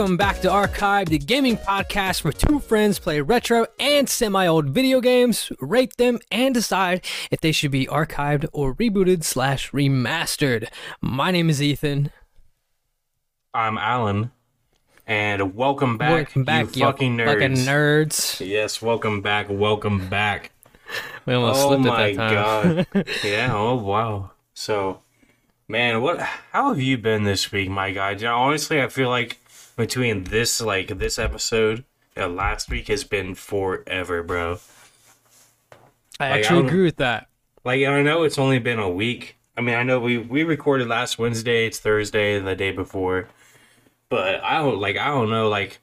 Welcome back to Archive, the gaming podcast where two friends play retro and semi old video games, rate them, and decide if they should be archived or rebooted slash remastered. My name is Ethan. I'm Alan, and welcome back, welcome back, you fucking nerds. Fucking nerds. Yes, welcome back, welcome back. We almost oh slipped at that time. Oh, my God. yeah, oh wow. So, man, what how have you been this week, my guy? You know, honestly, I feel like between this like this episode and last week has been forever, bro. I Like, actually I agree with that. Like I know it's only been a week. I mean, I know we we recorded last Wednesday. It's Thursday, the day before. But I don't like. I don't know. Like,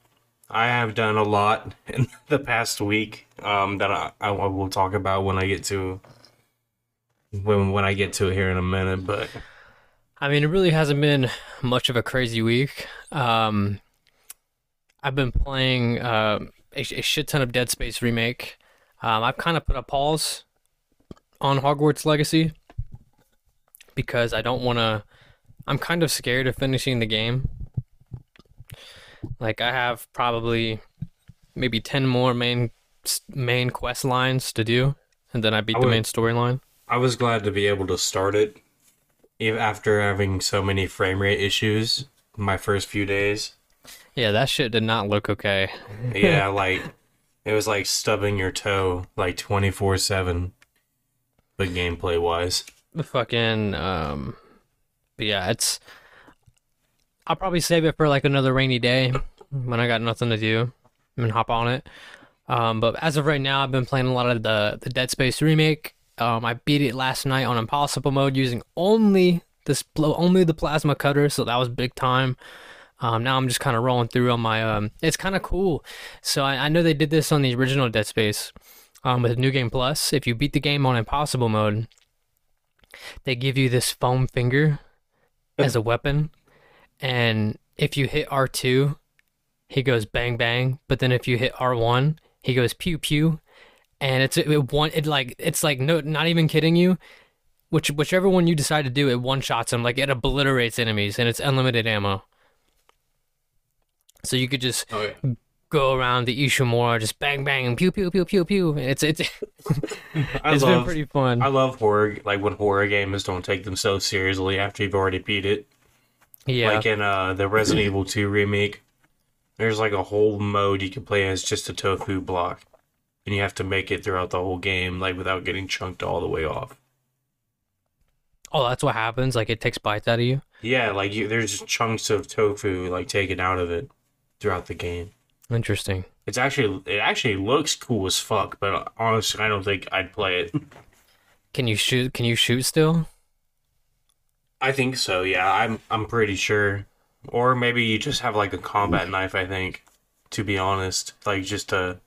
I have done a lot in the past week. Um, that I, I will talk about when I get to when when I get to it here in a minute. But I mean, it really hasn't been much of a crazy week. Um, I've been playing uh, a, a shit ton of Dead Space remake. Um, I've kind of put a pause on Hogwarts Legacy because I don't want to. I'm kind of scared of finishing the game. Like I have probably maybe ten more main main quest lines to do, and then I beat I the main storyline. I was glad to be able to start it, even after having so many frame rate issues my first few days. Yeah, that shit did not look okay. yeah, like it was like stubbing your toe like 24/7 the gameplay wise. the fucking um but yeah it's i'll probably save it for like another rainy day when i got nothing to do and hop on it um but as of right now i've been playing a lot of the the dead space remake um i beat it last night on impossible mode using only this pl- only the plasma cutter so that was big time um, now I'm just kind of rolling through on my. Um, it's kind of cool. So I, I know they did this on the original Dead Space, um, with New Game Plus. If you beat the game on Impossible mode, they give you this foam finger as a weapon and if you hit r2 he goes bang bang but then if you hit r1 he goes pew pew and it's it one it like it's like no not even kidding you which whichever one you decide to do it one shots him like it obliterates enemies and it's unlimited ammo so you could just Oh yeah. go around the Ishimura just bang bang and pew pew pew pew pew it's it's it's love been pretty fun I love horror like when horror games don't take themselves seriously after you've already beat it. yeah Like in uh the Resident Evil 2 remake, there's like a whole mode you can play as just a tofu block. And you have to make it throughout the whole game like without getting chunked all the way off. oh that's what happens like it takes bites out of you Yeah, like you, there's chunks of tofu like taken out of it throughout the game. interesting It's actually it actually looks cool as fuck, but honestly, I don't think I'd play it. Can you shoot? Can you shoot still? I think so. Yeah, I'm I'm pretty sure. Or maybe you just have like a combat knife. I think, to be honest, like just to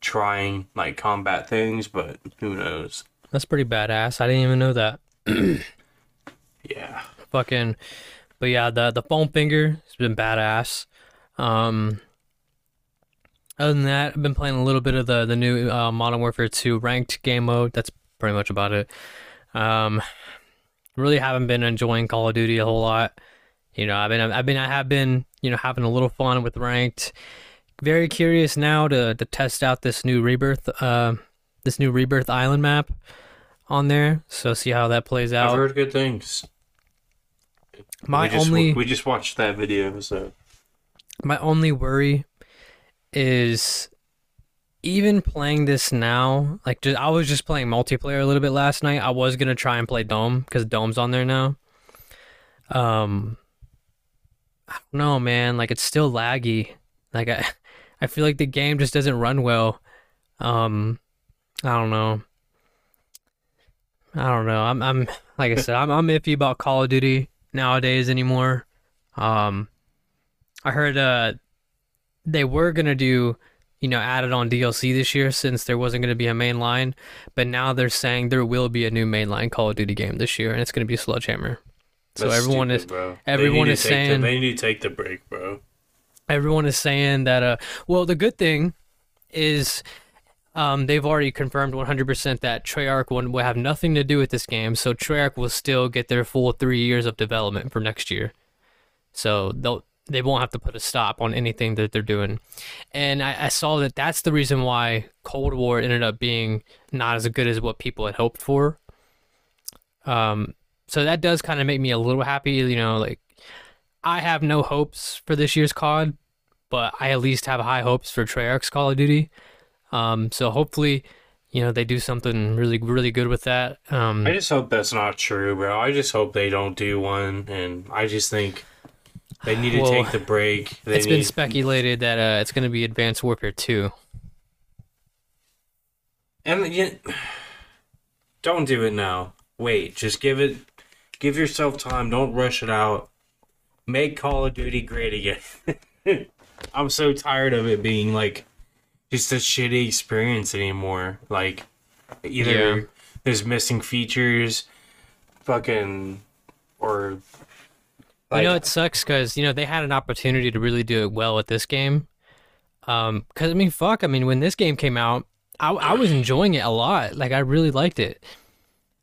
trying like combat things, but who knows? That's pretty badass. I didn't even know that. Yeah, Fucking, but yeah, the the foam finger has been badass. Um, other than that, I've been playing a little bit of the the new uh, Modern Warfare 2 ranked game mode. That's pretty much about it. Um, really haven't been enjoying Call of Duty a whole lot. You know, I've been I've been I have been you know having a little fun with ranked. Very curious now to to test out this new rebirth uh this new rebirth island map on there. So see how that plays out. I've heard good things. My we just, only we just watched that video, so My only worry is even playing this now. Like, just, I was just playing multiplayer a little bit last night. I was gonna try and play Dome because Dome's on there now. Um, I don't know, man. Like, it's still laggy. Like, I, I feel like the game just doesn't run well. Um, I don't know. I don't know. I'm, I'm like I said, I'm, I'm iffy about Call of Duty nowadays anymore. Um, I heard uh they were gonna do, you know, added on DLC this year since there wasn't gonna be a main line, but now they're saying there will be a new mainline Call of Duty game this year, and it's gonna be Sledgehammer. So that's everyone stupid, is bro. everyone is saying- the, they need to take the break, bro. everyone is saying that uh well the good thing is um they've already confirmed 100% that Treyarch will, will have nothing to do with this game so Treyarch will still get their full 3 years of development for next year so they'll they won't have to put a stop on anything that they're doing. And I, I saw that that's the reason why Cold War ended up being not as good as what people had hoped for. Um, so that does kind of make me a little happy, you know, like I have no hopes for this year's COD, but I at least have high hopes for Treyarch's Call of Duty. Um, so hopefully, you know, they do something really, really good with that. Um, I just hope that's not true, bro. I just hope they don't do one, and I just think they need to Well, take the break. They it's been speculated that uh, it's going to be Advanced Warfare 2. And you, don't do it now. Wait, just give it, give yourself time. Don't rush it out. Make Call of Duty great again. I'm so tired of it being like just a shitty experience anymore. Like either Yeah. there's missing features, fucking, or like you know, it sucks because you know they had an opportunity to really do it well with this game. Um, because I mean, fuck, I mean, when this game came out, I I was enjoying it a lot. Like I really liked it,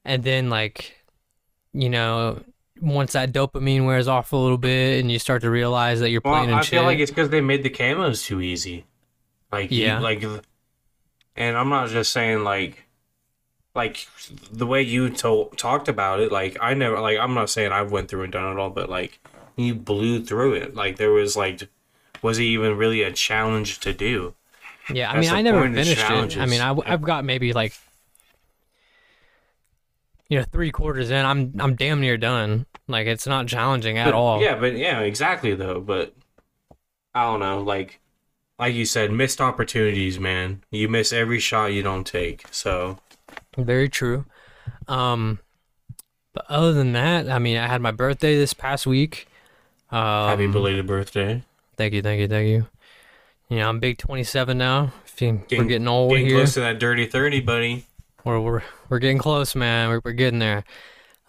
and then like, you know, once that dopamine wears off a little bit, and you start to realize that you're Well, playing in I shit. feel like it's because they made the camos too easy. Like, you- Yeah. like, and I'm not just saying like, like the way you to- talked about it. Like, I never, like, I'm not saying I went through and done it all, but like, you blew through it. Like, there was like, was it even really a challenge to do? Yeah, I That's mean, I never finished it. I mean, I, have got maybe like, you know, three quarters in. I'm I'm damn near done. Like it's not challenging at But- all. Yeah, but yeah, exactly though. But I don't know, like, like you said, missed opportunities, man. You miss every shot you don't take. So. Very true. Um, but other than that, I mean, I had my birthday this past week. Um, Happy belated birthday. Thank you, thank you, thank you. You know, I'm big 27 now. Feel- we're Getting- getting old Getting here. close to that dirty 30, buddy. We're, we're we're getting close, man. We're, we're getting there.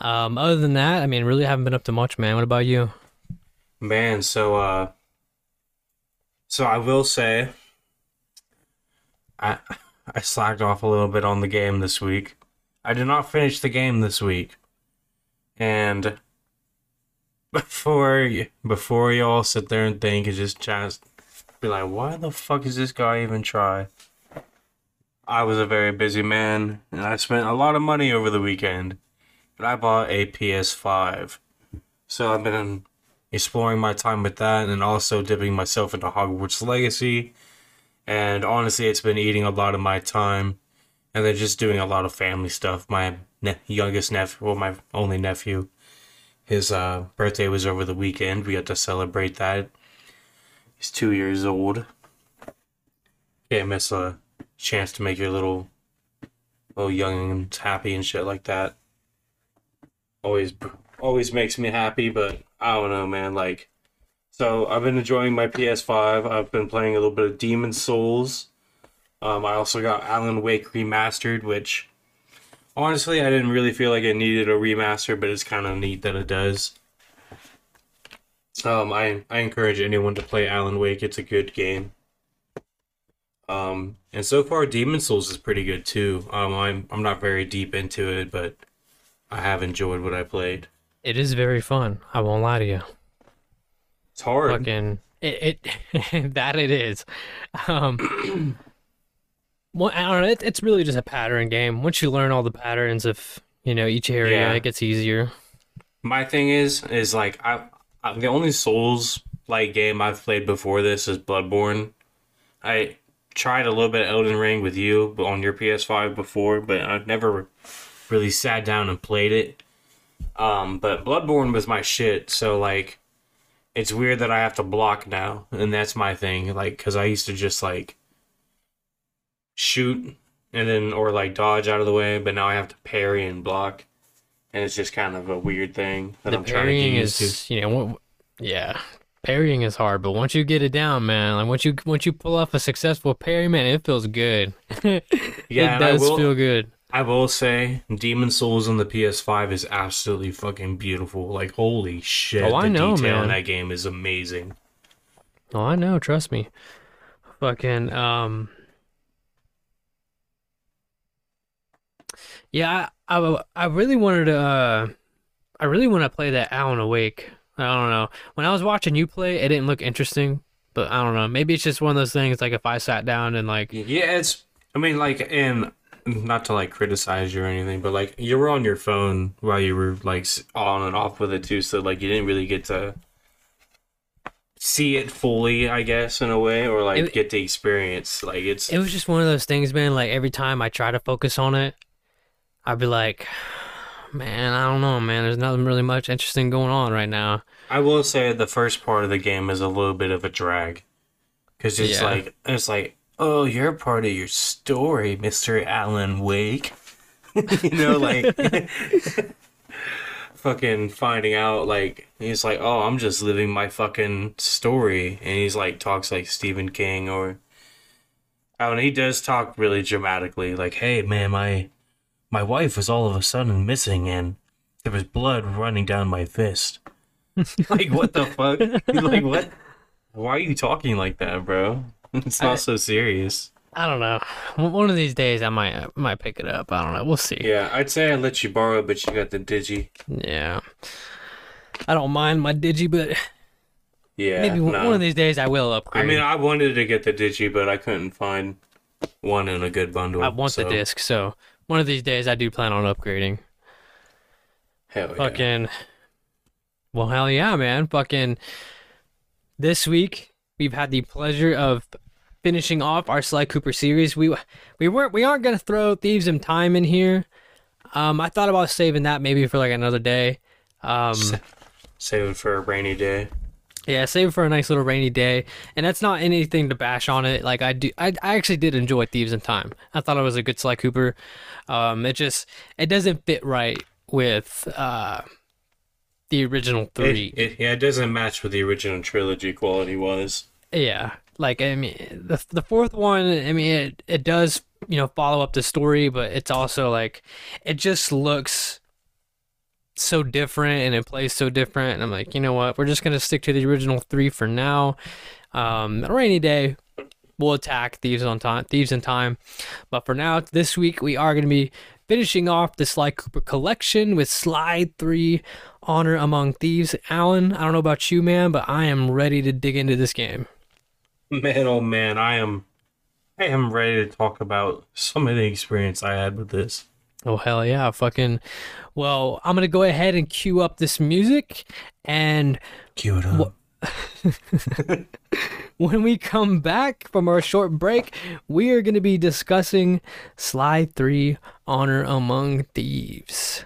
Um, other than that, I mean, really haven't been up to much, man. What about you? Man, so uh so I will say I I slacked off a little bit on the game this week. I did not finish the game this week. And before y- before y'all sit there and think and just just be like, why the fuck is this guy even try? I was a very busy man and I spent a lot of money over the weekend. And I bought a PS5. So I've been exploring my time with that and also dipping myself into Hogwarts Legacy. And honestly, it's been eating a lot of my time. And then just doing a lot of family stuff. My ne- youngest nephew, well, my only nephew, his uh, birthday was over the weekend. We got to celebrate that. He's two years old. Can't miss a chance to make your little, little youngins happy and shit like that. Always, always makes me happy, but I don't know, man. Like, so I've been enjoying my PS5. I've been playing a little bit of Demon's Souls. Um, I also got Alan Wake remastered, which honestly I didn't really feel like it needed a remaster, but it's kind of neat that it does. Um, I I encourage anyone to play Alan Wake. It's a good game. Um, and so far Demon's Souls is pretty good too. Um, I'm I'm not very deep into it, but I have enjoyed what I played. It is very fun. I won't lie to you. It's hard. Fucking it, it that it is. Um, well, I don't know. It, it's really just a pattern game. Once you learn all the patterns of you know each area, Yeah. it gets easier. My thing is, is like I, I the only Souls like game I've played before this is Bloodborne. I tried a little bit of Elden Ring with you but on your PS5 before, but I've never really sat down and played it. Um, but Bloodborne was my shit, so like, it's weird that I have to block now, and that's my thing. Like, cause I used to just like shoot and then or like dodge out of the way, but now I have to parry and block and it's just kind of a weird thing that the I'm trying to get parrying used is to. you know yeah parrying is hard but once you get it down man like once you once you pull off a successful parry man it feels good Yeah, it does will- feel good I will say, Demon's Souls on the PS5 is absolutely fucking beautiful. Like, holy shit, Oh, I the know, detail man. in that game is amazing. oh i know trust me fucking um yeah i i, I really wanted to uh i really want to play that Alan Wake I don't know. When I was watching you play, it didn't look interesting, but I don't know. Maybe it's just one of those things. Like if I sat down and like, Yeah, it's. I mean, like, and not to like criticize you or anything, but like you were on your phone while you were like on and off with it too, so like you didn't really get to see it fully, I guess, in a way, or like It- get the experience. Like it's. it was just one of those things, man. Like every time I try to focus on it, I'd be like, man, I don't know, man. There's nothing really much interesting going on right now. I will say the first part of the game is a little bit of a drag, because it's Yeah. like it's like, oh, you're part of your story, Mister Alan Wake. you know, like fucking finding out, like he's like, oh, I'm just living my fucking story, and he's like talks like Stephen King or. Oh, and he does talk really dramatically, like, "Hey, man, my my wife was all of a sudden missing, and there was blood running down my fist." like what the fuck? He's like what? Why are you talking like that, bro? It's not I- so serious. I don't know. One of these days, I might I might pick it up. I don't know. We'll see. Yeah, I'd say I let you borrow, it, but you got the digi. Yeah. I don't mind my digi, but Yeah, maybe one- no. one of these days I will upgrade. I mean, I wanted to get the digi, but I couldn't find one in a good bundle. I want so, the disc, so one of these days I do plan on upgrading. Hell yeah. Fucking. Well, hell yeah, man. Fucking. This week we've had the pleasure of finishing off our Sly Cooper series. We we weren't we aren't gonna throw Thieves in Time in here. Um, I thought about saving that maybe for like another day. Um, Sa- Save it for a rainy day. yeah, save it for a nice little rainy day. And that's not anything to bash on it. Like I do, I, I actually did enjoy Thieves in Time. I thought it was a good Sly Cooper. Um, it just it doesn't fit right with uh the original three. It, it, yeah, it doesn't match what the original trilogy quality was. Yeah, like I mean, the the fourth one. I mean, it it does you know follow up the story, but it's also like it just looks so different and it plays so different. And I'm like, you know what? We're just gonna stick to the original three for now. Um, a rainy day, we'll attack thieves on time, thieves in time. But for now, this week we are gonna be finishing off the Sly Cooper collection with Sly Three, Honor Among Thieves. Alan, I don't know about you, man, but I am ready to dig into this game. Man, oh man, I am, I am ready to talk about some of the experience I had with this. Oh hell yeah, fucking well, I'm gonna go ahead and cue up this music and Cue it up. when we come back from our short break, we are gonna be discussing Sly 3 Honor Among Thieves.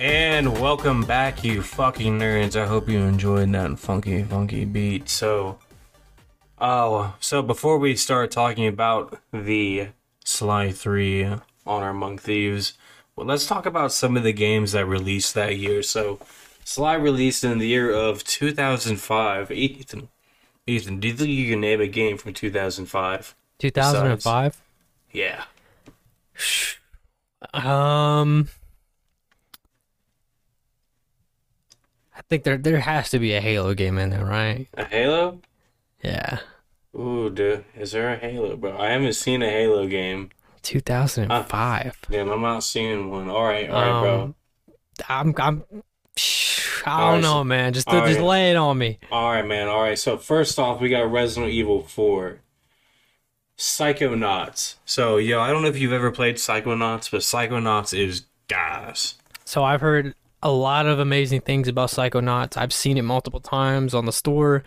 And welcome back, you fucking nerds. I hope you enjoyed that funky, funky beat. So, oh, so before we start talking about the Sly 3 Honor Among Thieves, well, let's talk about some of the games that released that year. So, Sly released in the year of 2005. Ethan, Ethan, do you think you can name a game from 2005? 2005? Yeah. Um I think there there has to be a Halo game in there, right? A Halo? Yeah. Ooh, dude, is there a Halo, bro? I haven't seen a Halo game. 2005. Damn, I'm not seeing one. All right, all right, bro. Um, I'm I'm I don't Alright, know, man. Just just lay it on me. All right, man. All right. So first off, we got Resident Evil 4. Psychonauts. So, yo, I don't know if you've ever played Psychonauts, but Psychonauts is gas. So I've heard a lot of amazing things about Psychonauts. I've seen it multiple times on the store.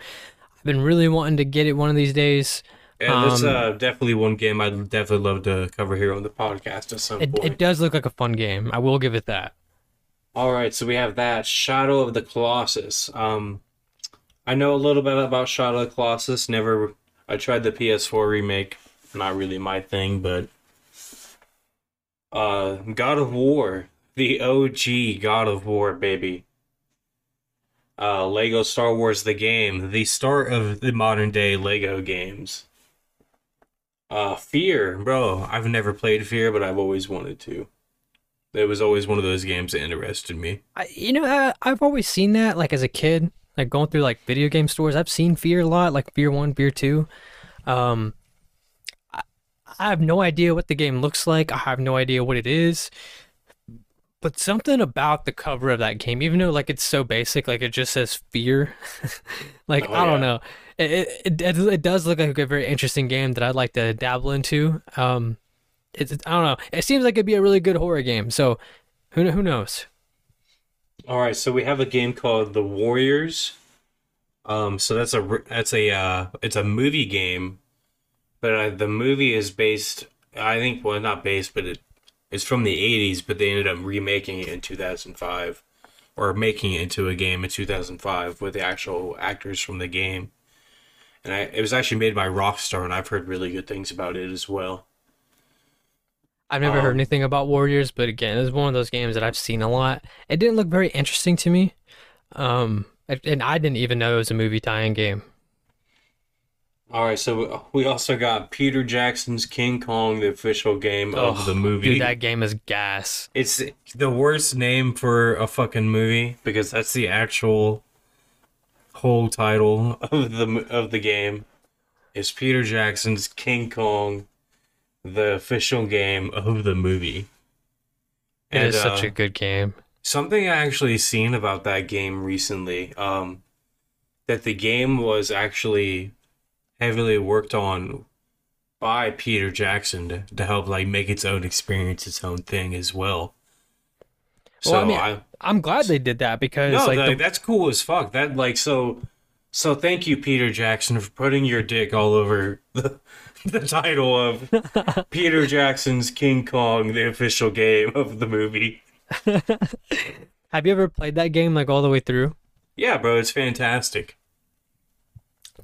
I've been really wanting to get it one of these days. It's Um, uh, definitely one game I'd definitely love to cover here on the podcast at some It point. it does look like a fun game. I will give it that. All right, so we have that Shadow of the Colossus. Um, I know a little bit about Shadow of the Colossus. Never, I tried the PS4 remake. Not really my thing, but uh, God of War, the OG God of War, baby. Uh, Lego Star Wars the game, the start of the modern day Lego games. Uh, Fear, bro. I've never played Fear, but I've always wanted to. It was always one of those games that interested me. I, you know, I, I've always seen that, like as a kid, like going through like video game stores. I've seen Fear a lot, like Fear One, Fear Two. Um, I, I have no idea what the game looks like. I have no idea what it is. But something about the cover of that game, even though like it's so basic, like it just says Fear, like Oh, I don't know, it, it it it does look like a very interesting game that I'd like to dabble into. Um, it's I don't know, it seems like it'd be a really good horror game. So, who who knows? All right, so we have a game called The Warriors. Um, so that's a that's a uh, it's a movie game, but uh, the movie is based. I think well, not based, but it it's from the '80s. But they ended up remaking it in 2005, or making it into a game in 2005 with the actual actors from the game. And I, it was actually made by Rockstar, and I've heard really good things about it as well. I've never heard Um, anything about Warriors, but again, it's one of those games that I've seen a lot. It didn't look very interesting to me. Um, and and I didn't even know it was a movie tie-in game. All right, so we also got Peter Jackson's King Kong, the official game of the movie. Dude, that game is gas. It's the worst name for a fucking movie because that's the actual whole title of the of the game. Is Peter Jackson's King Kong, the official game of the movie? It is And, such uh, a good game. Something I actually seen about that game recently, um, that the game was actually heavily worked on by Peter Jackson to, to help like make its own experience, its own thing as well. So Well, I mean, I, I'm glad they did that because no, like like, the, that's cool as fuck. That like so so thank you, Peter Jackson, for putting your dick all over the the title of Peter Jackson's King Kong, the official game of the movie. have you ever played that game like all the way through? Yeah, bro, it's fantastic.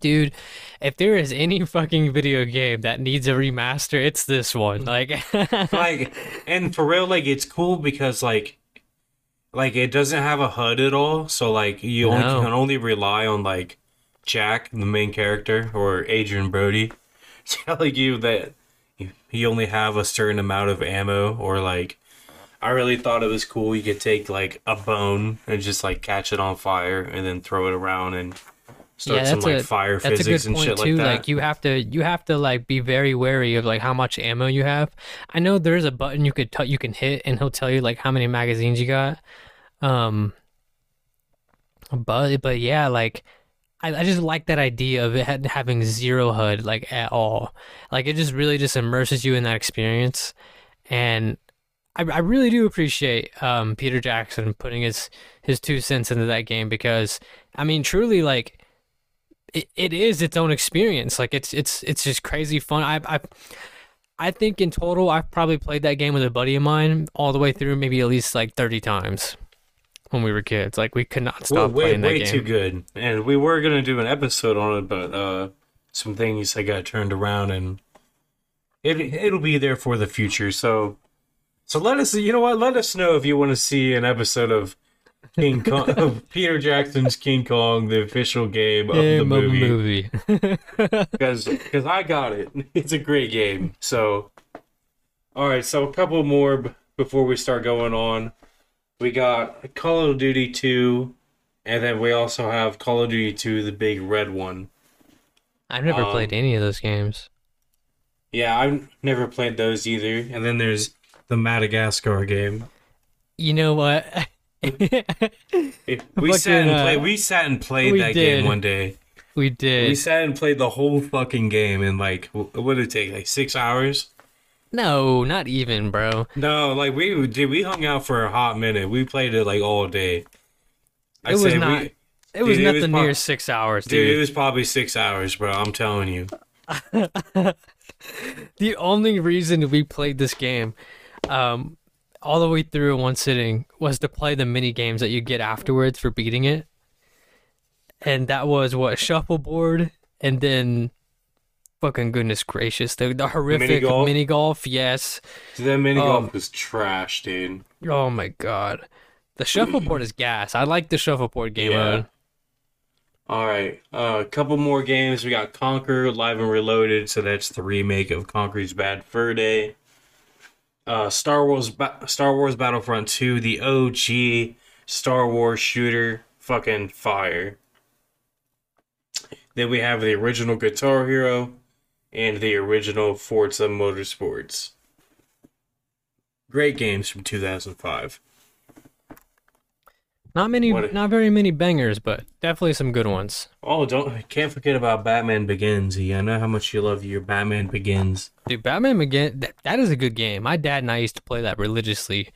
Dude, if there is any fucking video game that needs a remaster, it's this one. Like like and for real like it's cool because like like it doesn't have a HUD at all so like you only No. can only rely on like Jack the main character or Adrien Brody telling you that you only have a certain amount of ammo or like I really thought it was cool you could take like a bone and just like catch it on fire and then throw it around and start Yeah, some that's like a- fire That's a good and point shit too. like that. Like you have to you have to like be very wary of like how much ammo you have. I know there's a button you could t- you can hit and he'll tell you like how many magazines you got. Um but but yeah, like I, I just like that idea of it had- having zero HUD like at all. Like it just really just immerses you in that experience. And I, I really do appreciate um, Peter Jackson putting his his two cents into that game because I mean truly like it, it is its own experience. Like it's it's it's just crazy fun. I I I think in total I've probably played that game with a buddy of mine all the way through maybe at least like 30 times when we were kids. Like we could not stop way, playing that way game. too good. And we were gonna do an episode on it, but uh, some things I got turned around, and it it'll be there for the future. So, so let us. You know what? Let us know if you want to see an episode of King Kong, of Peter Jackson's King Kong, the official game of the Game of movie. movie. Because because I got it. It's a great game. So, all right. So a couple more b- before we start going on. We got Call of Duty 2, and then we also have Call of Duty 2, the big red one. I've never Um, played any of those games. Yeah, I've never played those either. And then there's the Madagascar game. You know what? It- we sat and uh, played. We sat and played that did. game one day. we did. We sat and played the whole fucking game in like wh- what did it take? Like six hours? No, not even, bro. No, like we did. We hung out for a hot minute. We played it like all day. It was not- we, It was Dude, it was nothing near six hours, dude. It was probably six hours, bro. I'm telling you. The only reason we played this game, um, all the way through in one sitting was to play the mini games that you get afterwards for beating it. And that was what shuffleboard and then fucking goodness gracious the, the horrific mini golf? mini golf yes that mini golf um, was trash dude oh my god the shuffleboard is gas i like the shuffleboard game yeah. mode all right, uh, a couple more games. We got Conker Live and Reloaded, so that's the remake of Conker's Bad Fur Day. Uh, Star Wars, ba- Star Wars Battlefront 2, the OG Star Wars shooter, fucking fire. Then we have the original Guitar Hero and the original Forza Motorsports. Great games from 2005. Not many, what? not very many bangers, but definitely some good ones. Oh, don't can't forget about Batman Begins. I know how much you love your Batman Begins. Dude, Batman Begins. That, that is a good game. My dad and I used to play that religiously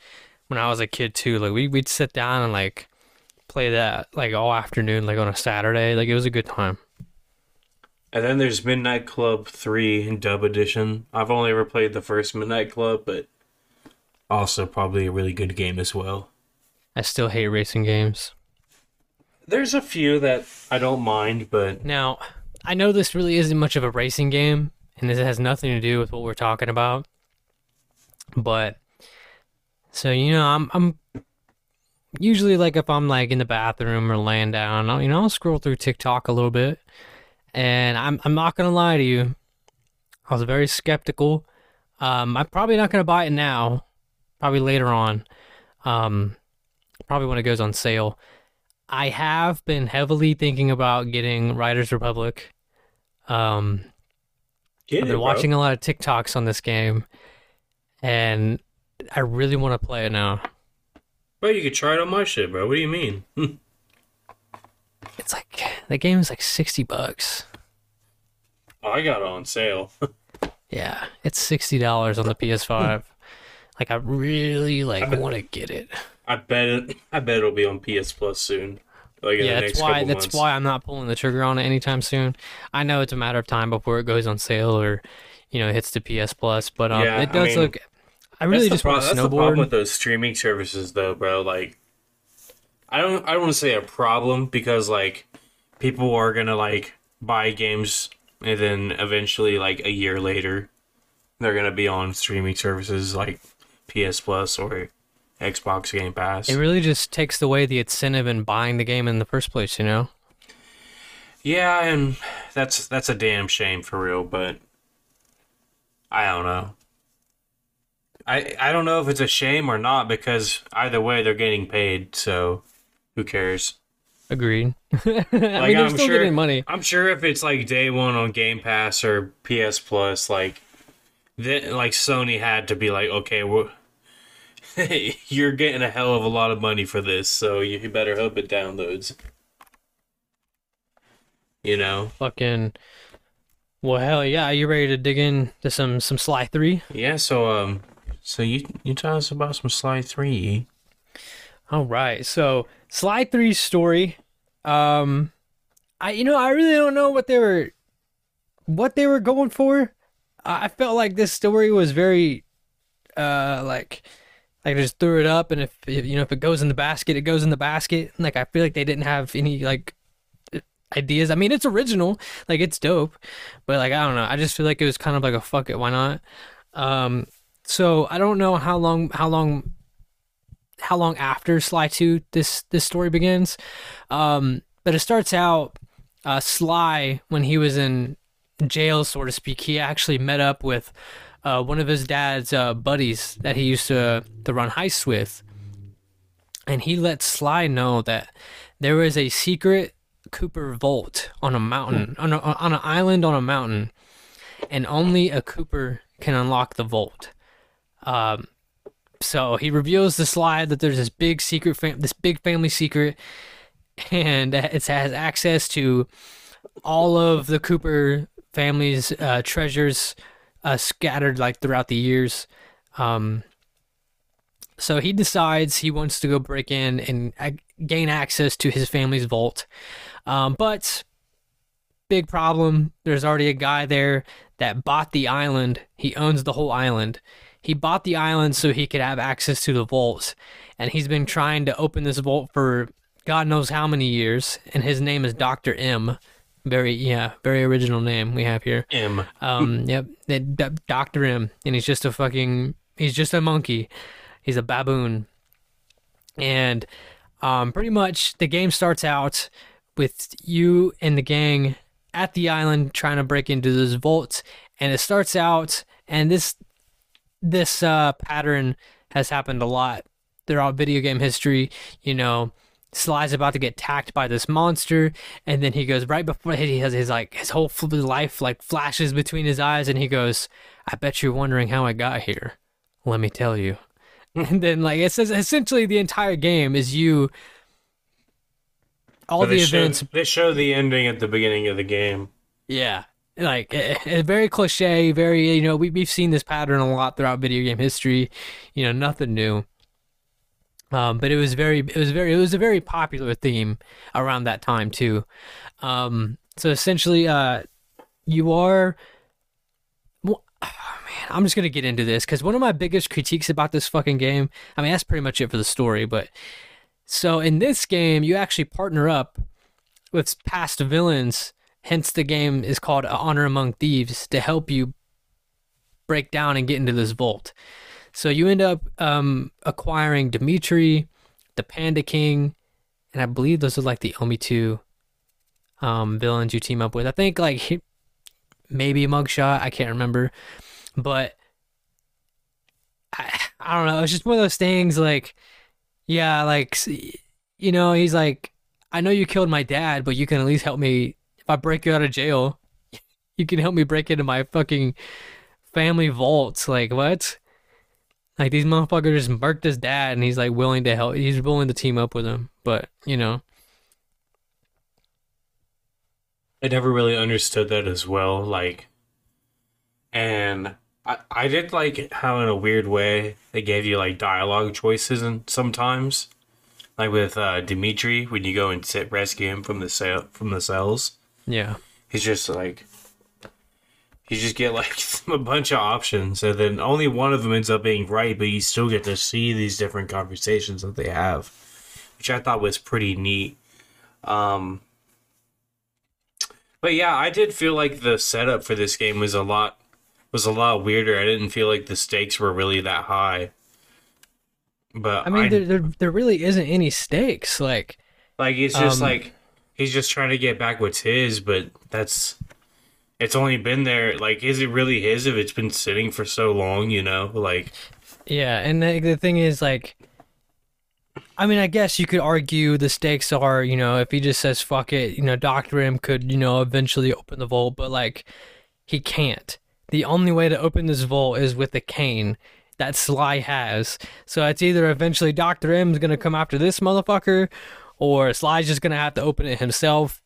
when I was a kid too. Like we we'd sit down and like play that like all afternoon, like on a Saturday. Like it was a good time. And then there's Midnight Club 3 in Dub Edition. I've only ever played the first Midnight Club, but also probably a really good game as well. I still hate racing games. There's a few that I don't mind, but now I know this really isn't much of a racing game, and this has nothing to do with what we're talking about. But so you know, I'm I'm usually like if I'm like in the bathroom or laying down, I'll, you know, I'll scroll through TikTok a little bit, and I'm I'm not gonna lie to you, I was very skeptical. Um, I'm probably not gonna buy it now, probably later on. Um, probably when it goes on sale. I have been heavily thinking about getting Riders Republic. Um, Get I've been it, watching a lot of TikToks on this game, and I really want to play it now. Well, you could try it on my shit, bro. What do you mean? it's like the game is like sixty bucks. Oh, I got it on sale. yeah, it's sixty dollars on the PS5. like I really like want to get it. I bet it. I bet it'll be on PS Plus soon. Like yeah, that's why that's months. why I'm not pulling the trigger on it anytime soon. I know it's a matter of time before it goes on sale or, you know, hits the PS Plus. But um, yeah, it does I mean, look. I really just pro- want to snowboard. That's the problem with those streaming services, though, bro. Like, I don't. I don't want to say a problem because like people are gonna like buy games and then eventually like a year later they're gonna be on streaming services like PS Plus or Xbox Game Pass. It really just takes away the incentive in buying the game in the first place, you know? Yeah, and that's that's a damn shame for real, but I don't know. I I don't know if it's a shame or not because either way they're getting paid, so who cares? Agreed. I mean, they're I'm still sure, getting money. I'm sure if it's like day one on Game Pass or PS Plus, like, then like Sony had to be like, okay, we're hey, you're getting a hell of a lot of money for this, so you better hope it downloads. You know, fucking. Well, hell yeah! Are you ready to dig into some some Sly Three? Yeah. So um, so you you tell us about some Sly Three. All right. So Sly Three's story. Um, I you know I really don't know what they were, what they were going for. I felt like this story was very, uh, like I just threw it up, and if you know if it goes in the basket, it goes in the basket. Like I feel like they didn't have any like ideas. I mean, it's original, like it's dope, but like I don't know. I just feel like it was kind of like a fuck it, why not? Um, so I don't know how long how long how long after Sly Two this this story begins, um, but it starts out uh, Sly when he was in jail, so to speak. He actually met up with uh, one of his dad's uh, buddies that he used to to run heists with, and he let Sly know that there was a secret Cooper vault on a mountain, on, a, on an island on a mountain, and only a Cooper can unlock the vault. Um, so he reveals the Sly that there's this big secret, fam- this big family secret, and it has access to all of the Cooper family's uh, treasures uh, scattered like throughout the years. Um, so he decides he wants to go break in and gain access to his family's vault. Um, but big problem, there's already a guy there that bought the island. He owns the whole island. he bought the island so he could have access to the vaults, and he's been trying to open this vault for God knows how many years. And his name is Doctor M. Very yeah, very original name we have here. M. Um, yep, Doctor M, and he's just a fucking he's just a monkey. He's a baboon, and um, pretty much the game starts out with you and the gang at the island trying to break into this vault, and it starts out and this this uh, pattern has happened a lot throughout video game history. You know, Sly's about to get attacked by this monster, and then he goes right before he has his like his whole life like flashes between his eyes, and he goes, "I bet you're wondering how I got here. Let me tell you." and then like it says essentially the entire game is you all the show, events they show the ending at the beginning of the game yeah like it, very cliche very you know we, we've seen this pattern a lot throughout video game history you know nothing new um, but it was very it was very it was a very popular theme around that time too um, so essentially uh, you are oh man i'm just gonna get into this because one of my biggest critiques about this fucking game i mean that's pretty much it for the story but so in this game you actually partner up with past villains Hence, the game is called Honor Among Thieves to help you break down and get into this vault. So you end up um, acquiring Dimitri, the Panda King, and I believe those are like the only two um, villains you team up with. I think like maybe Mugshot, I can't remember, but I, I don't know. It's just one of those things. Like, yeah, like you know, he's like, I know you killed my dad, but you can at least help me if I break you out of jail, you can help me break into my fucking family vaults. Like what? Like these motherfuckers just murked his dad, and he's like willing to help. He's willing to team up with him, but you know. I never really understood that as well. Like, and I I did like how in a weird way they gave you like dialogue choices and sometimes, like with uh, Dimitri when you go and sit rescue him from the cell from the cells. Yeah. He's just like you just get like a bunch of options and then only one of them ends up being right but you still get to see these different conversations that they have which i thought was pretty neat. Um but yeah i did feel like the setup for this game was a lot was a lot weirder. I didn't feel like the stakes were really that high. But i mean I, there, there, there really isn't any stakes like like it's just um, like he's just trying to get back what's his, but that's it's only been there. Like, is it really his if it's been sitting for so long? You know, like yeah. And the, the thing is, like, I mean, I guess you could argue the stakes are, you know, if he just says fuck it, you know, Doctor M could, you know, eventually open the vault, but like, he can't. The only way to open this vault is with the cane that Sly has. So it's either eventually Doctor m's gonna come after this motherfucker, or Sly's just gonna have to open it himself.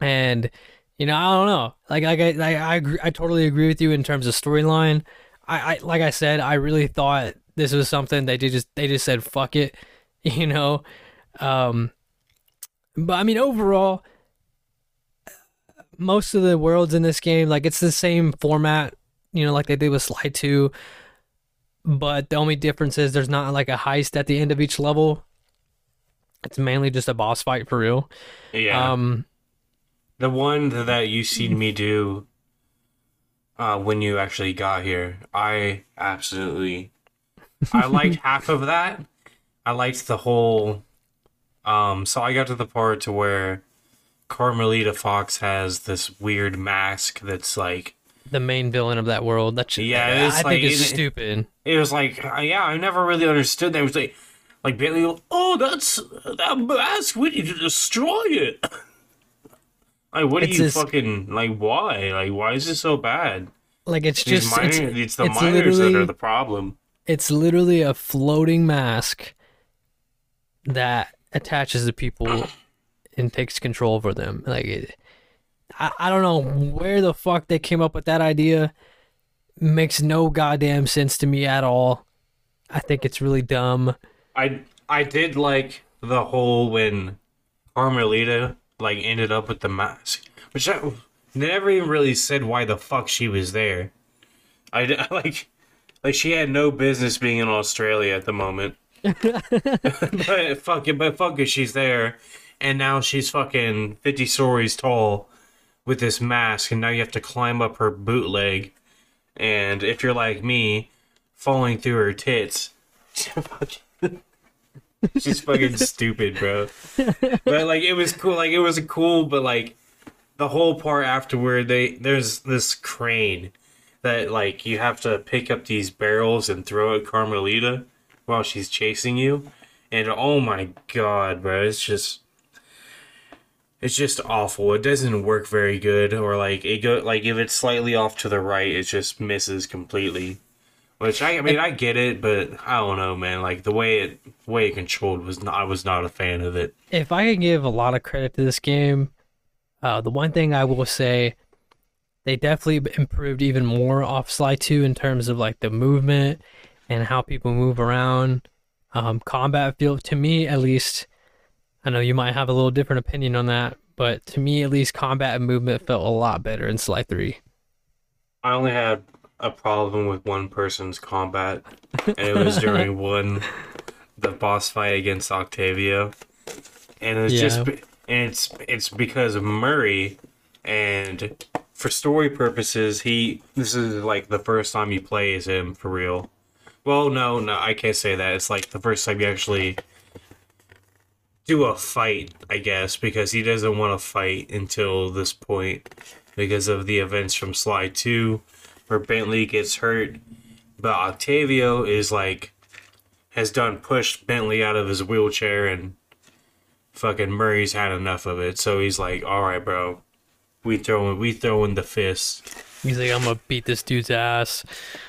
And you know, I don't know. Like, like I, like, I, agree, I totally agree with you in terms of storyline. I, I, like I said, I really thought this was something they did just, they just said fuck it, you know. Um, but I mean, overall, most of the worlds in this game, like it's the same format, you know, like they did with Sly Two. But the only difference is there's not like a heist at the end of each level. It's mainly just a boss fight for real. Yeah. Um, the one that you seen me do uh, when you actually got here, I absolutely, I liked half of that. I liked the whole. Um, so I got to the part to where Carmelita Fox has this weird mask that's like the main villain of that world. That's yeah, I, like, think it's it, stupid. It was like, uh, yeah, I never really understood that. It was like, like Bentley, oh, that's that mask. We need to destroy it. like, what are you this, fucking like? Why? Like, why is this so bad? Like, it's These just minor, it's, it's, the it's miners that are the problem. It's literally a floating mask that attaches to people and takes control over them. Like, it, I, I don't know where the fuck they came up with that idea. Makes no goddamn sense to me at all. I think it's really dumb. I I did like the whole when Carmelita like ended up with the mask, which I never even really said why the fuck she was there. I like like she had no business being in Australia at the moment. but fuck it, but fuck it, she's there, and now she's fucking fifty stories tall with this mask, and now you have to climb up her bootleg, and if you're like me, falling through her tits. She's fucking stupid, bro. But like it was cool, like it was cool, but like the whole part afterward, they there's this crane that like you have to pick up these barrels and throw at Carmelita while she's chasing you, and oh my god, bro, it's just it's just awful. It doesn't work very good, or like it go like if it's slightly off to the right, it just misses completely. Which I, I mean, I get it, but I don't know, man. Like the way it way it controlled was not. I was not a fan of it. If I can give a lot of credit to this game, uh, the one thing I will say, they definitely improved even more off Sly Two in terms of like the movement and how people move around. Um, combat feel to me at least. I know you might have a little different opinion on that, but to me at least, combat and movement felt a lot better in Sly Three. I only had a problem with one person's combat, and it was during one the boss fight against Octavio, and it's Yeah. just and it's it's because of Murray, and for story purposes, he this is like the first time you play as him for real. Well, no, no, I can't say that. It's like the first time you actually do a fight, I guess, because he doesn't want to fight until this point because of the events from Sly 2 where Bentley gets hurt. But Octavio is like has done pushed Bentley out of his wheelchair and fucking Murray's had enough of it. So he's like, All right, bro. We throwing we throwing the fist. He's like, I'm gonna beat this dude's ass.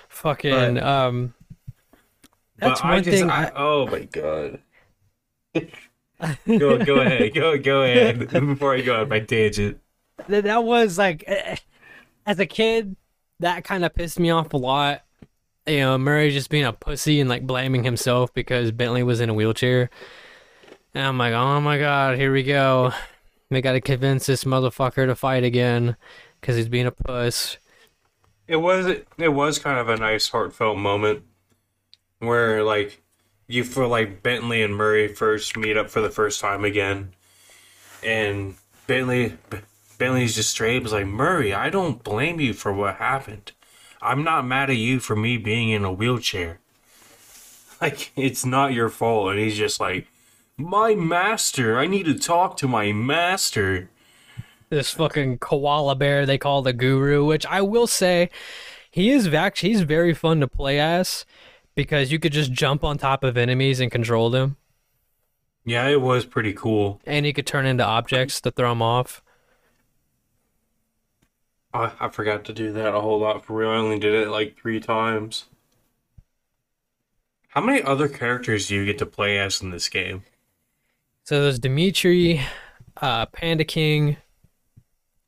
Fucking But- um. That's but one I just, thing. I, oh my god. go go ahead. Go go ahead before I go on my tangent. that that was like eh, as a kid that kind of pissed me off a lot. You know murray just being a pussy and like blaming himself because bentley was in a wheelchair. And i'm like oh my god here we go. We gotta convince this motherfucker to fight again because he's being a puss. It was it was kind of a nice heartfelt moment where like you feel like Bentley and Murray first meet up for the first time again, and Bentley Bentley's just straight was like Murray, I don't blame you for what happened. I'm not mad at you for me being in a wheelchair. Like it's not your fault, and he's just like, my master. I need to talk to my master. this fucking koala bear they call the guru which i will say he is actually he's very fun to play as because you could just jump on top of enemies and control them Yeah, it was pretty cool. and you could turn into objects to throw them off. I, I forgot to do that a whole lot for real. I only did it like three times. How many other characters do you get to play as in this game? So there's Dimitri, uh, Panda King.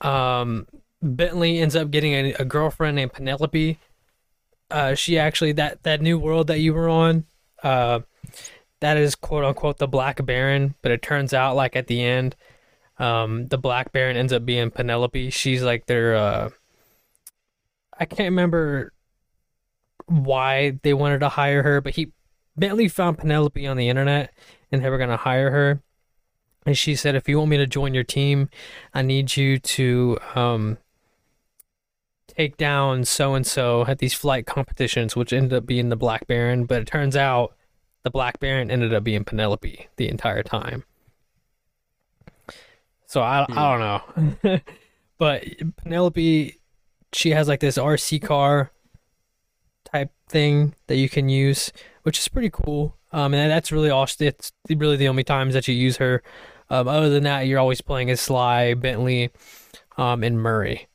Um, Bentley ends up getting a, a girlfriend named Penelope. Uh, she actually that that new world that you were on, uh, that is quote unquote the Black Baron, but it turns out like at the end, um, the Black Baron ends up being Penelope. She's like their uh, I can't remember why they wanted to hire her, but he Bentley found Penelope on the internet and they were gonna hire her. And she said, if you want me to join your team, I need you to um, take down so and so at these flight competitions, which ended up being the Black Baron. But it turns out the Black Baron ended up being Penelope the entire time. So I, I don't know. but Penelope, she has like this RC car type thing that you can use, which is pretty cool. Um, and that's really all. It's really the only times that you use her. Um, other than that, you're always playing as Sly, Bentley, um, and Murray.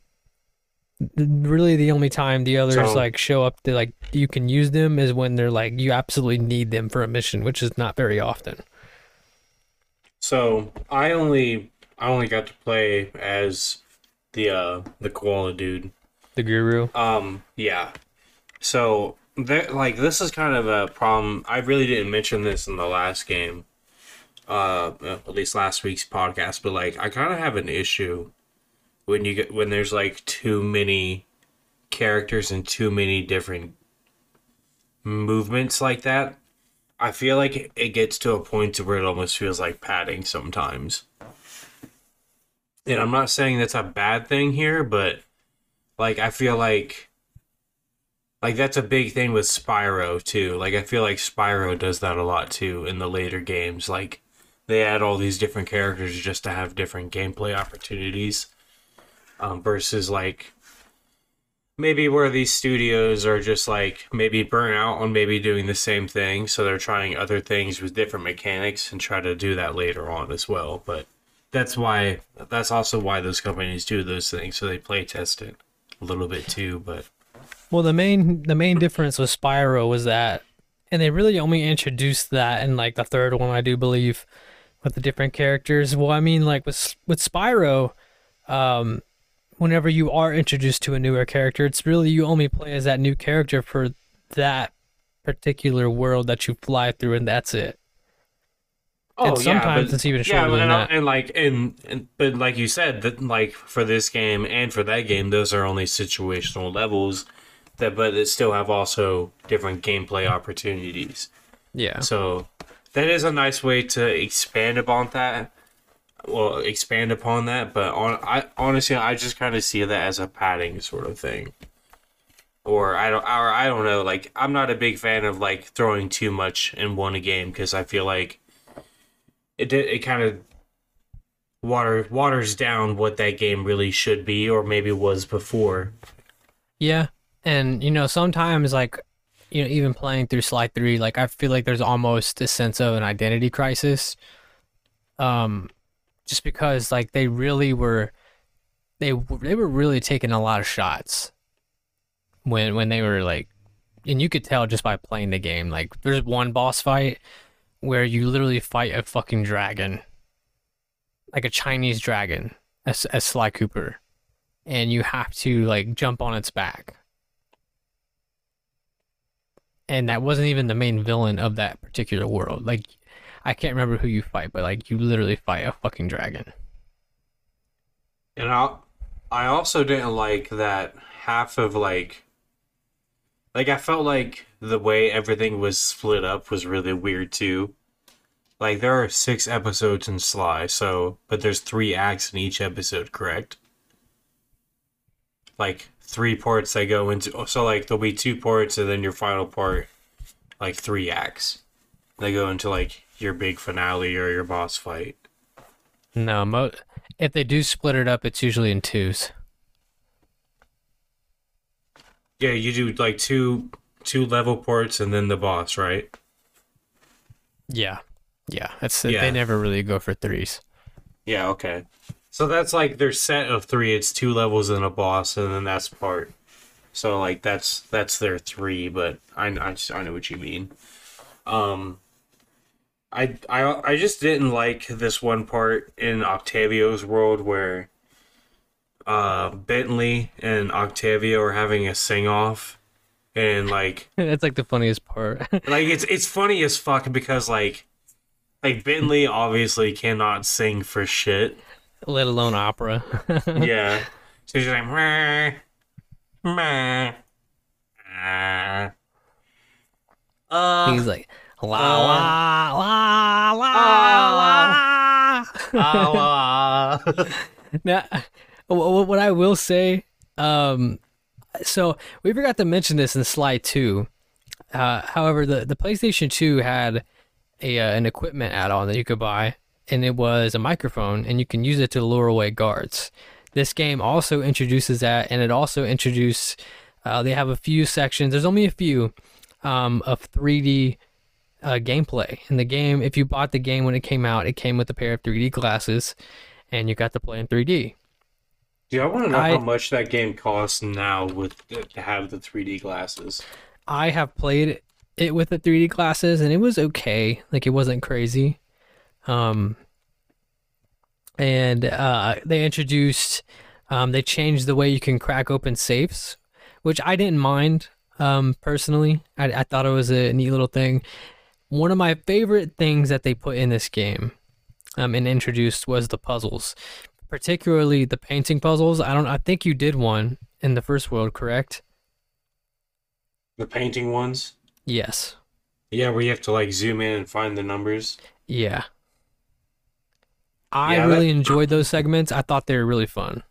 Really, the only time the others So- like show up, they like you can use them is when they're like you absolutely need them for a mission, which is not very often. So I only I only got to play as the uh the koala dude. The Guru. Um yeah. So there like this is kind of a problem. I really didn't mention this in the last game. Uh at least last week's podcast, but like I kind of have an issue when you get when there's like too many characters and too many different movements like that, I feel like it gets to a point to where it almost feels like padding sometimes. And I'm not saying that's a bad thing here, but like I feel like like that's a big thing with Spyro too. Like I feel like Spyro does that a lot too in the later games. Like they add all these different characters just to have different gameplay opportunities. Um, versus like maybe where these studios are just like maybe burnt out on maybe doing the same thing, so they're trying other things with different mechanics and try to do that later on as well. But that's why that's also why those companies do those things, so they play test it a little bit too. But Well, the main the main difference with Spyro was that, and they really only introduced that in like the third one, I do believe, with the different characters. Well, I mean, like with with Spyro, um, whenever you are introduced to a newer character, it's really you only play as that new character for that particular world that you fly through, and that's it. And oh, sometimes it's even shorter than and, that. and like and, and but like you said that like for this game and for that game, those are only situational levels. That but it still have also different gameplay opportunities. Yeah. So that is a nice way to expand upon that. Well, expand upon that, but on I honestly I just kind of see that as a padding sort of thing. Or I don't, or I don't know. Like I'm not a big fan of like throwing too much in one game because I feel like it it kind of water waters down what that game really should be or maybe was before. Yeah, and you know sometimes like you know even playing through Sly Three, like I feel like there's almost a sense of an identity crisis. Um, just because like they really were, they they were really taking a lot of shots when when they were like, and you could tell just by playing the game. Like there's one boss fight where you literally fight a fucking dragon, like a Chinese dragon, as as Sly Cooper and you have to like jump on its back. And that wasn't even the main villain of that particular world. Like I can't remember who you fight, but like you literally fight a fucking dragon. And I I also didn't like that half of like like I felt like the way everything was split up was really weird too. Like there are 6 episodes in Sly, so but there's 3 acts in each episode, correct? Like three parts that go into so like there'll be two parts and then your final part like 3 acts. They go into like your big finale or your boss fight. No, mo- if they do split it up, it's usually in twos. Yeah, you do like two two level ports and then the boss, right? Yeah, yeah. That's Yeah. they never really go for threes. Yeah, okay. So that's like their set of three. It's two levels and a boss, and then that's part. So like that's that's their three, but I I, I know what you mean. Um, I I I just didn't like this one part in Octavio's world where uh Bentley and Octavio are having a sing off, and like That's like the funniest part. like it's it's funny as fuck because like like Bentley obviously cannot sing for shit. Let alone opera. yeah. So she's like, meh, meh, ah. uh, He's like la Uh, la la la ah, la. ah, ah. Now, what I will say, um, so we forgot to mention this in Sly Two. Uh, however, the, the PlayStation 2 had a uh, an equipment add-on that you could buy, and it was a microphone, and you can use it to lure away guards. This game also introduces that, and it also introduced. Uh, they have a few sections. There's only a few um, of 3D uh, gameplay in the game. If you bought the game when it came out, it came with a pair of 3D glasses, and you got to play in 3D. Dude, I want to know I- how much that game costs now with to have the 3D glasses. I have played it with the 3D glasses and it was okay. Like it wasn't crazy. Um and uh they introduced um they changed the way you can crack open safes, which I didn't mind um personally. I I thought it was a neat little thing. One of my favorite things that they put in this game um and introduced was the puzzles. Particularly the painting puzzles. I don't I think you did one in the first world, correct? The painting ones. Yes. Yeah, where you have to like zoom in and find the numbers. Yeah. I Yeah, really that- enjoyed those segments. I thought they were really fun.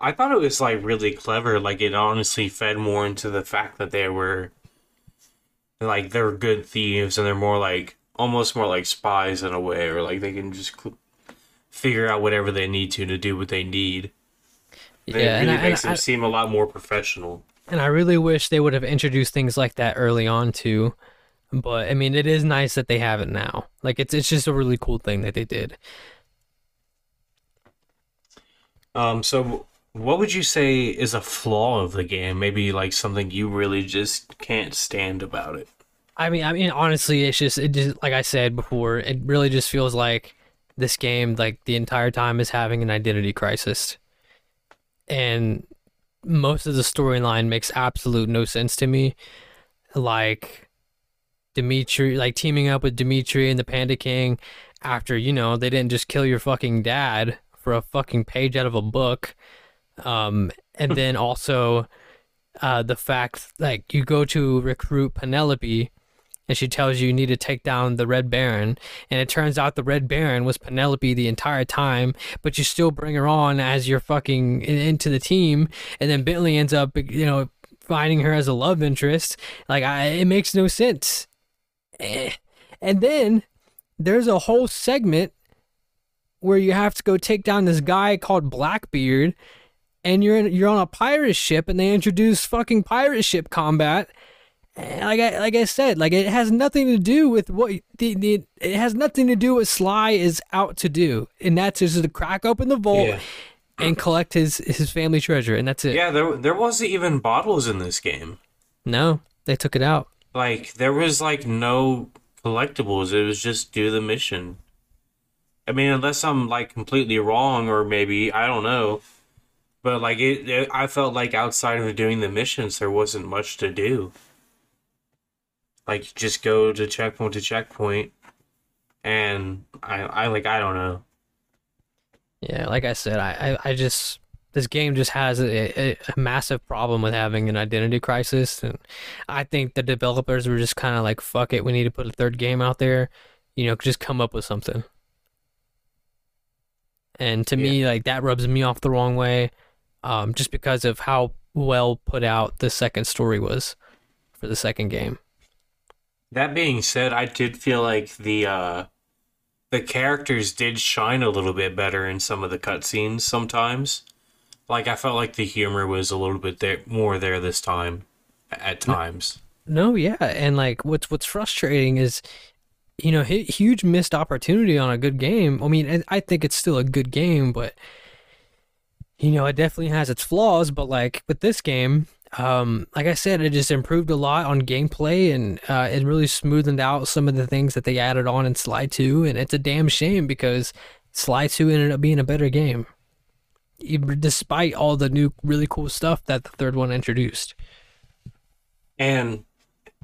I thought it was like really clever. Like it honestly fed more into the fact that they were like they're good thieves and they're more like almost more like spies in a way, or like they can just cl- figure out whatever they need to to do what they need. It yeah, and really I, makes and, them I, seem a lot more professional. and I really wish they would have introduced things like that early on too. But I mean, it is nice that they have it now. Like it's it's just a really cool thing that they did. Um, so what would you say is a flaw of the game? Maybe like something you really just can't stand about it. I mean, I mean, honestly, it's just it just like I said before, it really just feels like this game, like the entire time, is having an identity crisis, and most of the storyline makes absolute no sense to me. Like Dimitri, like teaming up with Dimitri and the Panda King after you know they didn't just kill your fucking dad for a fucking page out of a book, um, and then also uh, the fact like you go to recruit Penelope and she tells you you need to take down the Red Baron, and it turns out the Red Baron was Penelope the entire time, but you still bring her on as your fucking into the team, and then Bentley ends up you know finding her as a love interest. Like I, it makes no sense. Eh. And then there's a whole segment where you have to go take down this guy called Blackbeard and you're in, you're on a pirate ship and they introduce fucking pirate ship combat like I like I said like it has nothing to do with what the, the it has nothing to do with Sly is out to do and that's just to crack open the vault Yeah. and collect his his family treasure and that's it Yeah, there there wasn't even bottles in this game. no they took it out Like there was like no collectibles. It was just do the mission. I mean, unless I'm like completely wrong, or maybe I don't know. But like it, it I felt like outside of doing the missions, there wasn't much to do. Like just go to checkpoint to checkpoint, and I I like I don't know. Yeah, like I said, I, I, I just this game just has a, a, a massive problem with having an identity crisis, and I think the developers were just kind of like, "Fuck it, we need to put a third game out there," you know, just come up with something. And to me, like that rubs me off the wrong way, um, just because of how well put out the second story was for the second game. That being said, I did feel like the uh the characters did shine a little bit better in some of the cutscenes sometimes. Like I felt like the humor was a little bit there more there this time at times. No, yeah, and like what's what's frustrating is, you know, huge missed opportunity on a good game. I mean, I I think it's still a good game, but you know, it definitely has its flaws. But like with this game, um, like I said, it just improved a lot on gameplay, and uh, it really smoothed out some of the things that they added on in Sly Two. And it's a damn shame because Sly Two ended up being a better game, even despite all the new really cool stuff that the third one introduced. And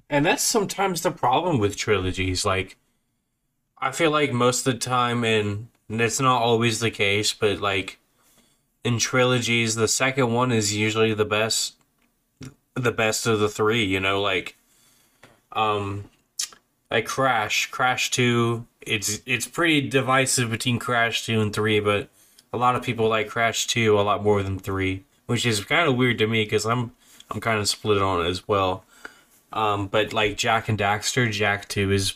and that's sometimes the problem with trilogies like I feel like most of the time and it's not always the case, but like in trilogies the second one is usually the best the best of the three, you know, like um like Crash, Crash 2, it's it's pretty divisive between Crash 2 and 3, but a lot of people like Crash 2 a lot more than 3, which is kind of weird to me cuz I'm I'm kind of split on it as well. Um but like Jak and Daxter, Jak 2 is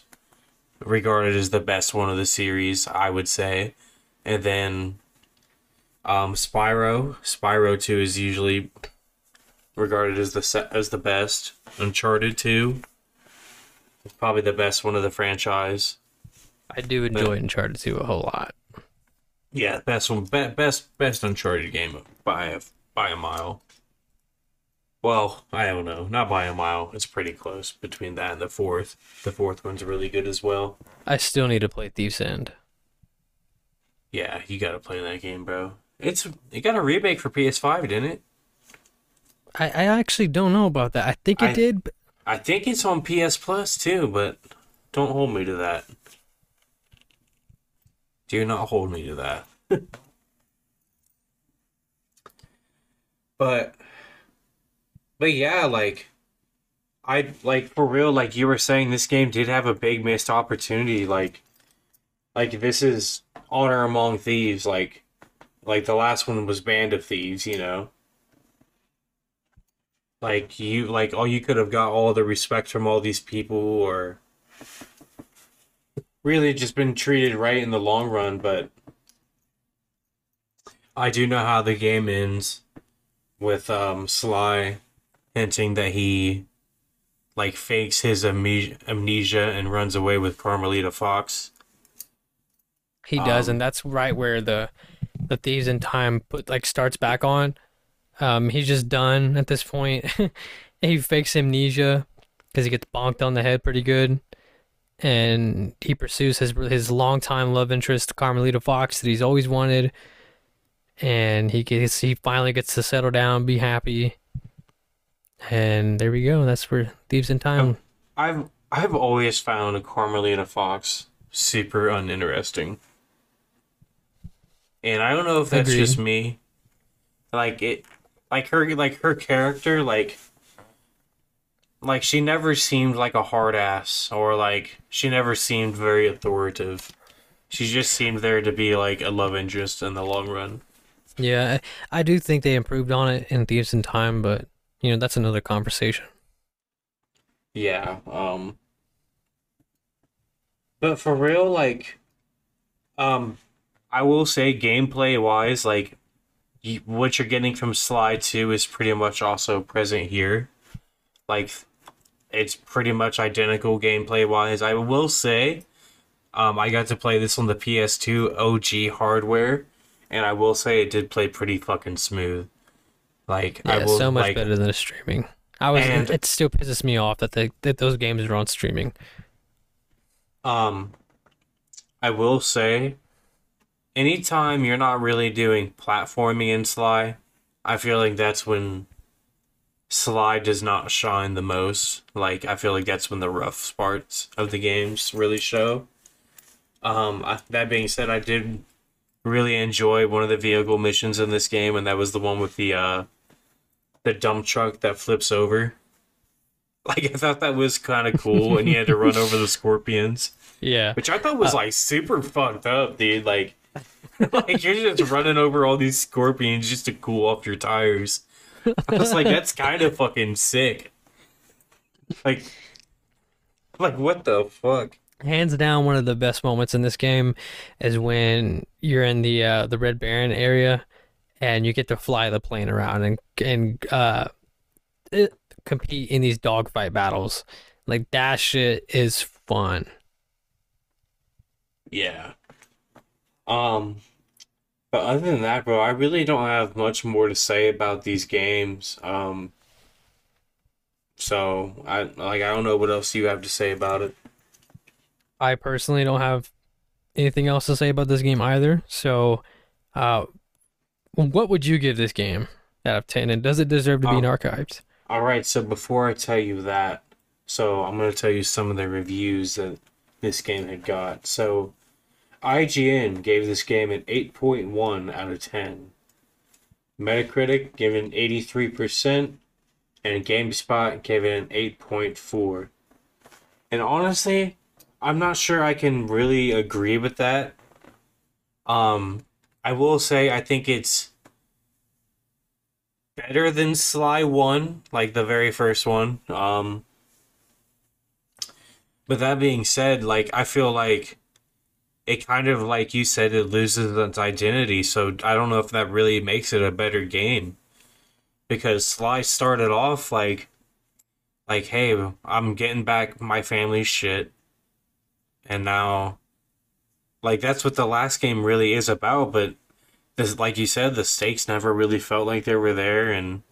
regarded as the best one of the series, I would say. And then um Spyro, Spyro 2 is usually regarded as the as the best. Uncharted 2 is probably the best one of the franchise. I do enjoy Uncharted 2 a whole lot. Yeah, best one, be- best best Uncharted game by a by a mile. Well, I don't know, not by a mile. It's pretty close between that and the fourth. The fourth one's really good as well. I still need to play Thief's End. Yeah, you gotta play that game, bro. It's it got a remake for PS5, didn't it? I, I actually don't know about that. I think it I- did. But I think it's on PS Plus too, but don't hold me to that. Do not hold me to that. but but yeah, like I like for real, like you were saying, this game did have a big missed opportunity. Like, like this is honor among thieves. Like, like the last one was Band of Thieves. You know, like you, like oh, you could have got all the respect from all these people, or really just been treated right in the long run. But I do know how the game ends with um Sly hinting that he like fakes his amnesia, amnesia and runs away with Carmelita Fox. He does, Um, and that's right where the the thieves in time put like starts back on. Um, he's just done at this point. he fakes amnesia because he gets bonked on the head pretty good, and he pursues his his longtime love interest Carmelita Fox that he's always wanted, and he gets he finally gets to settle down, be happy, and there we go. That's where thieves in time. I've I've always found Carmelita Fox super uninteresting. And I don't know if that's Agreed. just me. Like it like her like her character like like she never seemed like a hard ass or like she never seemed very authoritative. She just seemed there to be like a love interest in the long run. Yeah, I do think they improved on it in thieves in time, but you know that's another conversation. Yeah, um but for real like um I will say gameplay wise like what you're getting from Sly 2 is pretty much also present here. Like it's pretty much identical gameplay wise. I will say um I got to play this on the PS2 OG hardware and I will say it did play pretty fucking smooth. Like I Yeah, will so much like better than the streaming. I was. And- it still pisses me off that they that those games are on streaming. Um, I will say, anytime you're not really doing platforming in Sly, I feel like that's when Sly does not shine the most. Like, I feel like that's when the rough parts of the games really show. Um, I, that being said, I did really enjoy one of the vehicle missions in this game, and that was the one with the uh, the dump truck that flips over. Like, I thought that was kind of cool, and you had to run over the scorpions. Yeah, Which I thought was like super fucked up, dude. Like, like you're just running over all these scorpions just to cool off your tires. I was like, that's kind of fucking sick. Like, like what the fuck? hands down one of the best moments in this game is when you're in the uh, the Red Baron area and you get to fly the plane around and and uh, it, compete in these dogfight battles. Like that shit is fun. Yeah. Um, but other than that, bro, I really don't have much more to say about these games. Um, so I like I don't know what else you have to say about it. I personally don't have anything else to say about this game either. So, uh, what would you give this game out of 10? And does it deserve to be Um, archived? All right, so before I tell you that, so I'm going to tell you some of the reviews that this game had got. So IGN gave this game an 8.1 out of 10. Metacritic gave it an 83%, and GameSpot gave it an 8.4. And honestly, I'm not sure I can really agree with that. Um, I will say I think it's better than Sly 1, like the very first one. Um but that being said, like I feel like it kind of like you said it loses its identity, so I don't know if that really makes it a better game. Because Sly started off like like hey, I'm getting back my family's shit. And now like that's what the last game really is about, but this like you said the stakes never really felt like they were there. And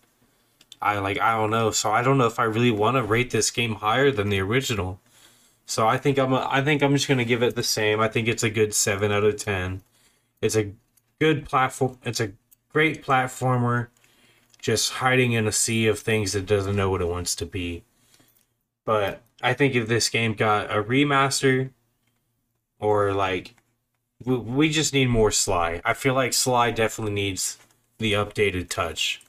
i like i don't know. So i don't know if i really want to rate this game higher than the original so i think i'm i think i'm just to give it the same i think it's a good 7 out of 10 it's a good platform it's a great platformer just hiding in a sea of things that doesn't know what it wants to be but i think if this game got a remaster or like we, we just need more Sly. I feel like Sly definitely needs the updated touch.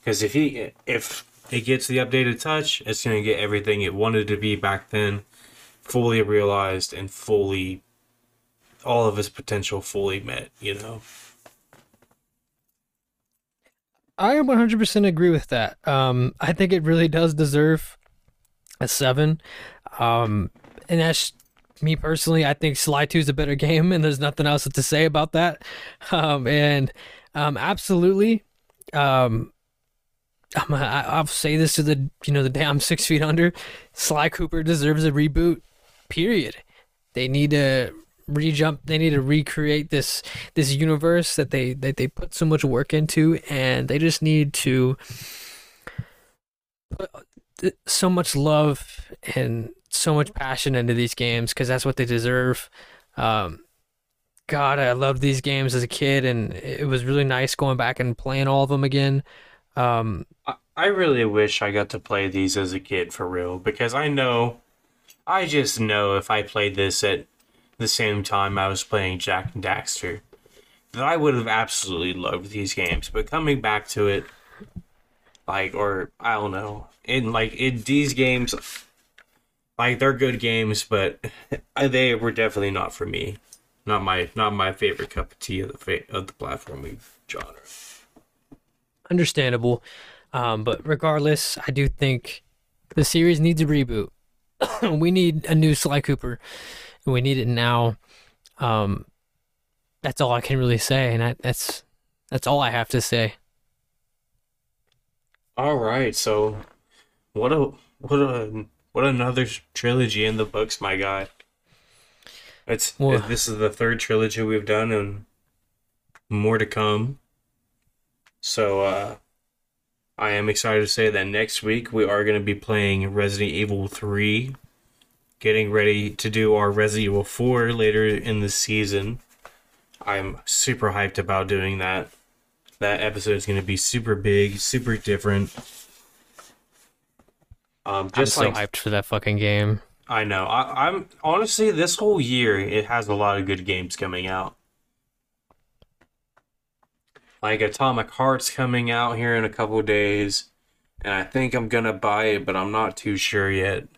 Because if he if it gets the updated touch, it's to get everything it wanted to be back then, fully realized and fully, all of his potential fully met, you know? I 100% agree with that. Um, I think it really does deserve a seven. Um, and that's me personally. I think Sly 2 is a better game, and there's nothing else to say about that. Um, and um, absolutely, um, I'm, I, I'll say this to the you know the damn six feet under. Sly Cooper deserves a reboot. Period. They need to re-jump. They need to recreate this this universe that they that they put so much work into, and they just need to put so much love and so much passion into these games because that's what they deserve. Um, God, I loved these games as a kid, and it was really nice going back and playing all of them again. Um, I really wish I got to play these as a kid for real because I know, I just know if I played this at the same time I was playing Jak and Daxter, that I would have absolutely loved these games. But coming back to it, like, or I don't know, in like in these games, like they're good games, but they were definitely not for me. Not my not my favorite cup of tea of the fa- of the platforming genre. understandable. Um, but regardless, I do think the series needs a reboot. we need a new Sly Cooper. We need it now. Um, that's all I can really say, and I, that's that's all I have to say. All right, so what a what a what another trilogy in the books, my guy. It's Well- this is the third trilogy we've done, and more to come. So uh, I am excited to say that next week we are going to be playing Resident Evil Three, getting ready to do our Resident Evil Four later in the season. I'm super hyped about doing that. That episode is going to be super big, super different. Um, I'm just so like hyped for that fucking game. I know. I, I'm honestly this whole year it has a lot of good games coming out. Like Atomic Heart's coming out here in a couple days, and I think I'm gonna buy it, but I'm not too sure yet.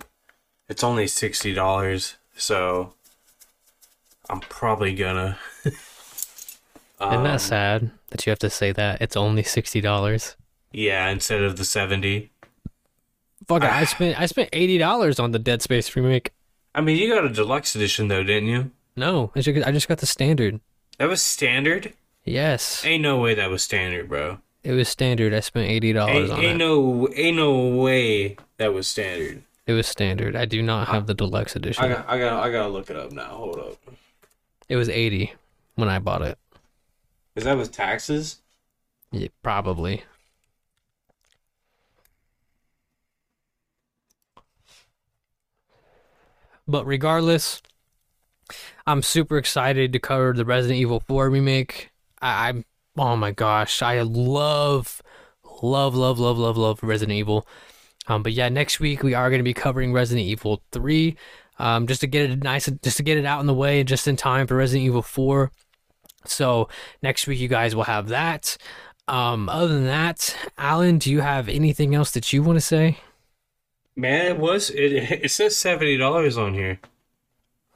It's only sixty dollars, so I'm probably gonna. Isn't Um, that sad that you have to say that? It's only sixty dollars. Yeah, instead of the seventy. Fuck! it, I spent I spent eighty dollars on the Dead Space remake. I mean, you got a deluxe edition though, didn't you? No, I just, I just got the standard. That was standard. Yes, Ain't no way that was standard, bro. it was standard. I spent eighty dollars Ain't, on ain't it. no ain't no way that was standard. It was standard. I do not have the deluxe edition. I got I got I gotta look it up now. Hold up. It was eighty when I bought it. Is that with taxes? Yeah, probably. But regardless, I'm super excited to cover the Resident Evil 4 remake. I, I'm oh my gosh, I love, love, love, love, love, love Resident Evil. Um, but yeah, next week we are going to be covering Resident Evil 3. Um, just to get it nice, just to get it out in the way, just in time for Resident Evil 4. So next week you guys will have that. Um, other than that, Alan, do you have anything else that you want to say? Man, it was it. It says seventy dollars on here.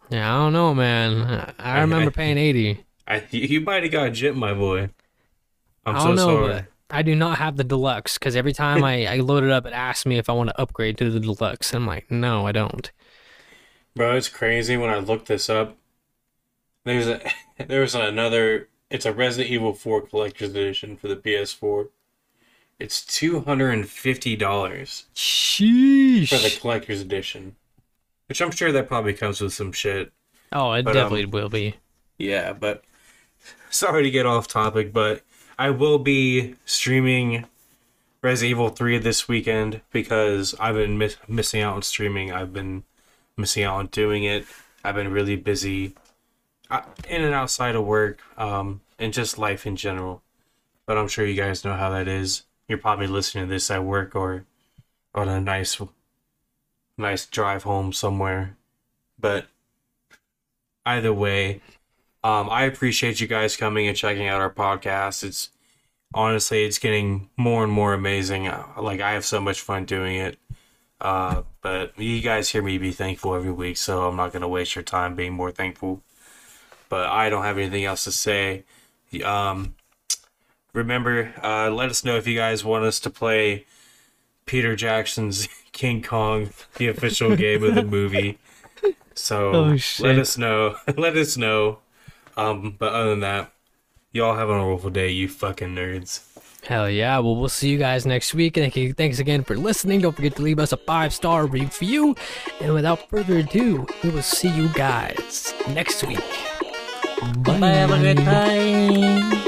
Yeah, I don't know, man. I I- remember I- paying eighty. I you might have got gypped, my boy. I'm I so don't know, sorry. I do not have the deluxe because every time I, I load it up, it asks me if I want to upgrade to the deluxe. I'm like, no, I don't. Bro, it's crazy when I looked this up. There's a there's another. It's a Resident Evil 4 collector's edition for the PS4. It's two hundred and fifty dollars Sheesh. for the collector's edition, which I'm sure that probably comes with some shit. oh, it but, um, definitely will be. Yeah, but sorry to get off topic, but I will be streaming Resident Evil 3 this weekend because I've been miss- missing out on streaming. I've been missing out on doing it. I've been really busy uh, in and outside of work um, and just life in general. But I'm sure you guys know how that is. You're probably listening to this at work or on a nice, nice drive home somewhere. But either way, um, I appreciate you guys coming and checking out our podcast. It's honestly, it's getting more and more amazing. Like I have so much fun doing it. Uh, but you guys hear me be thankful every week, so I'm not gonna waste your time being more thankful. But I don't have anything else to say. Um, remember, uh, let us know if you guys want us to play Peter Jackson's King Kong, the official game of the movie. So Oh, let us know. let us know. Um, but other than that, y'all have a wonderful day, you fucking nerds. Hell yeah. Well, we'll see you guys next week. Thank you. Thanks again for listening. Don't forget to leave us a five star review. And without further ado, we will see you guys next week. Bye. Have a good time.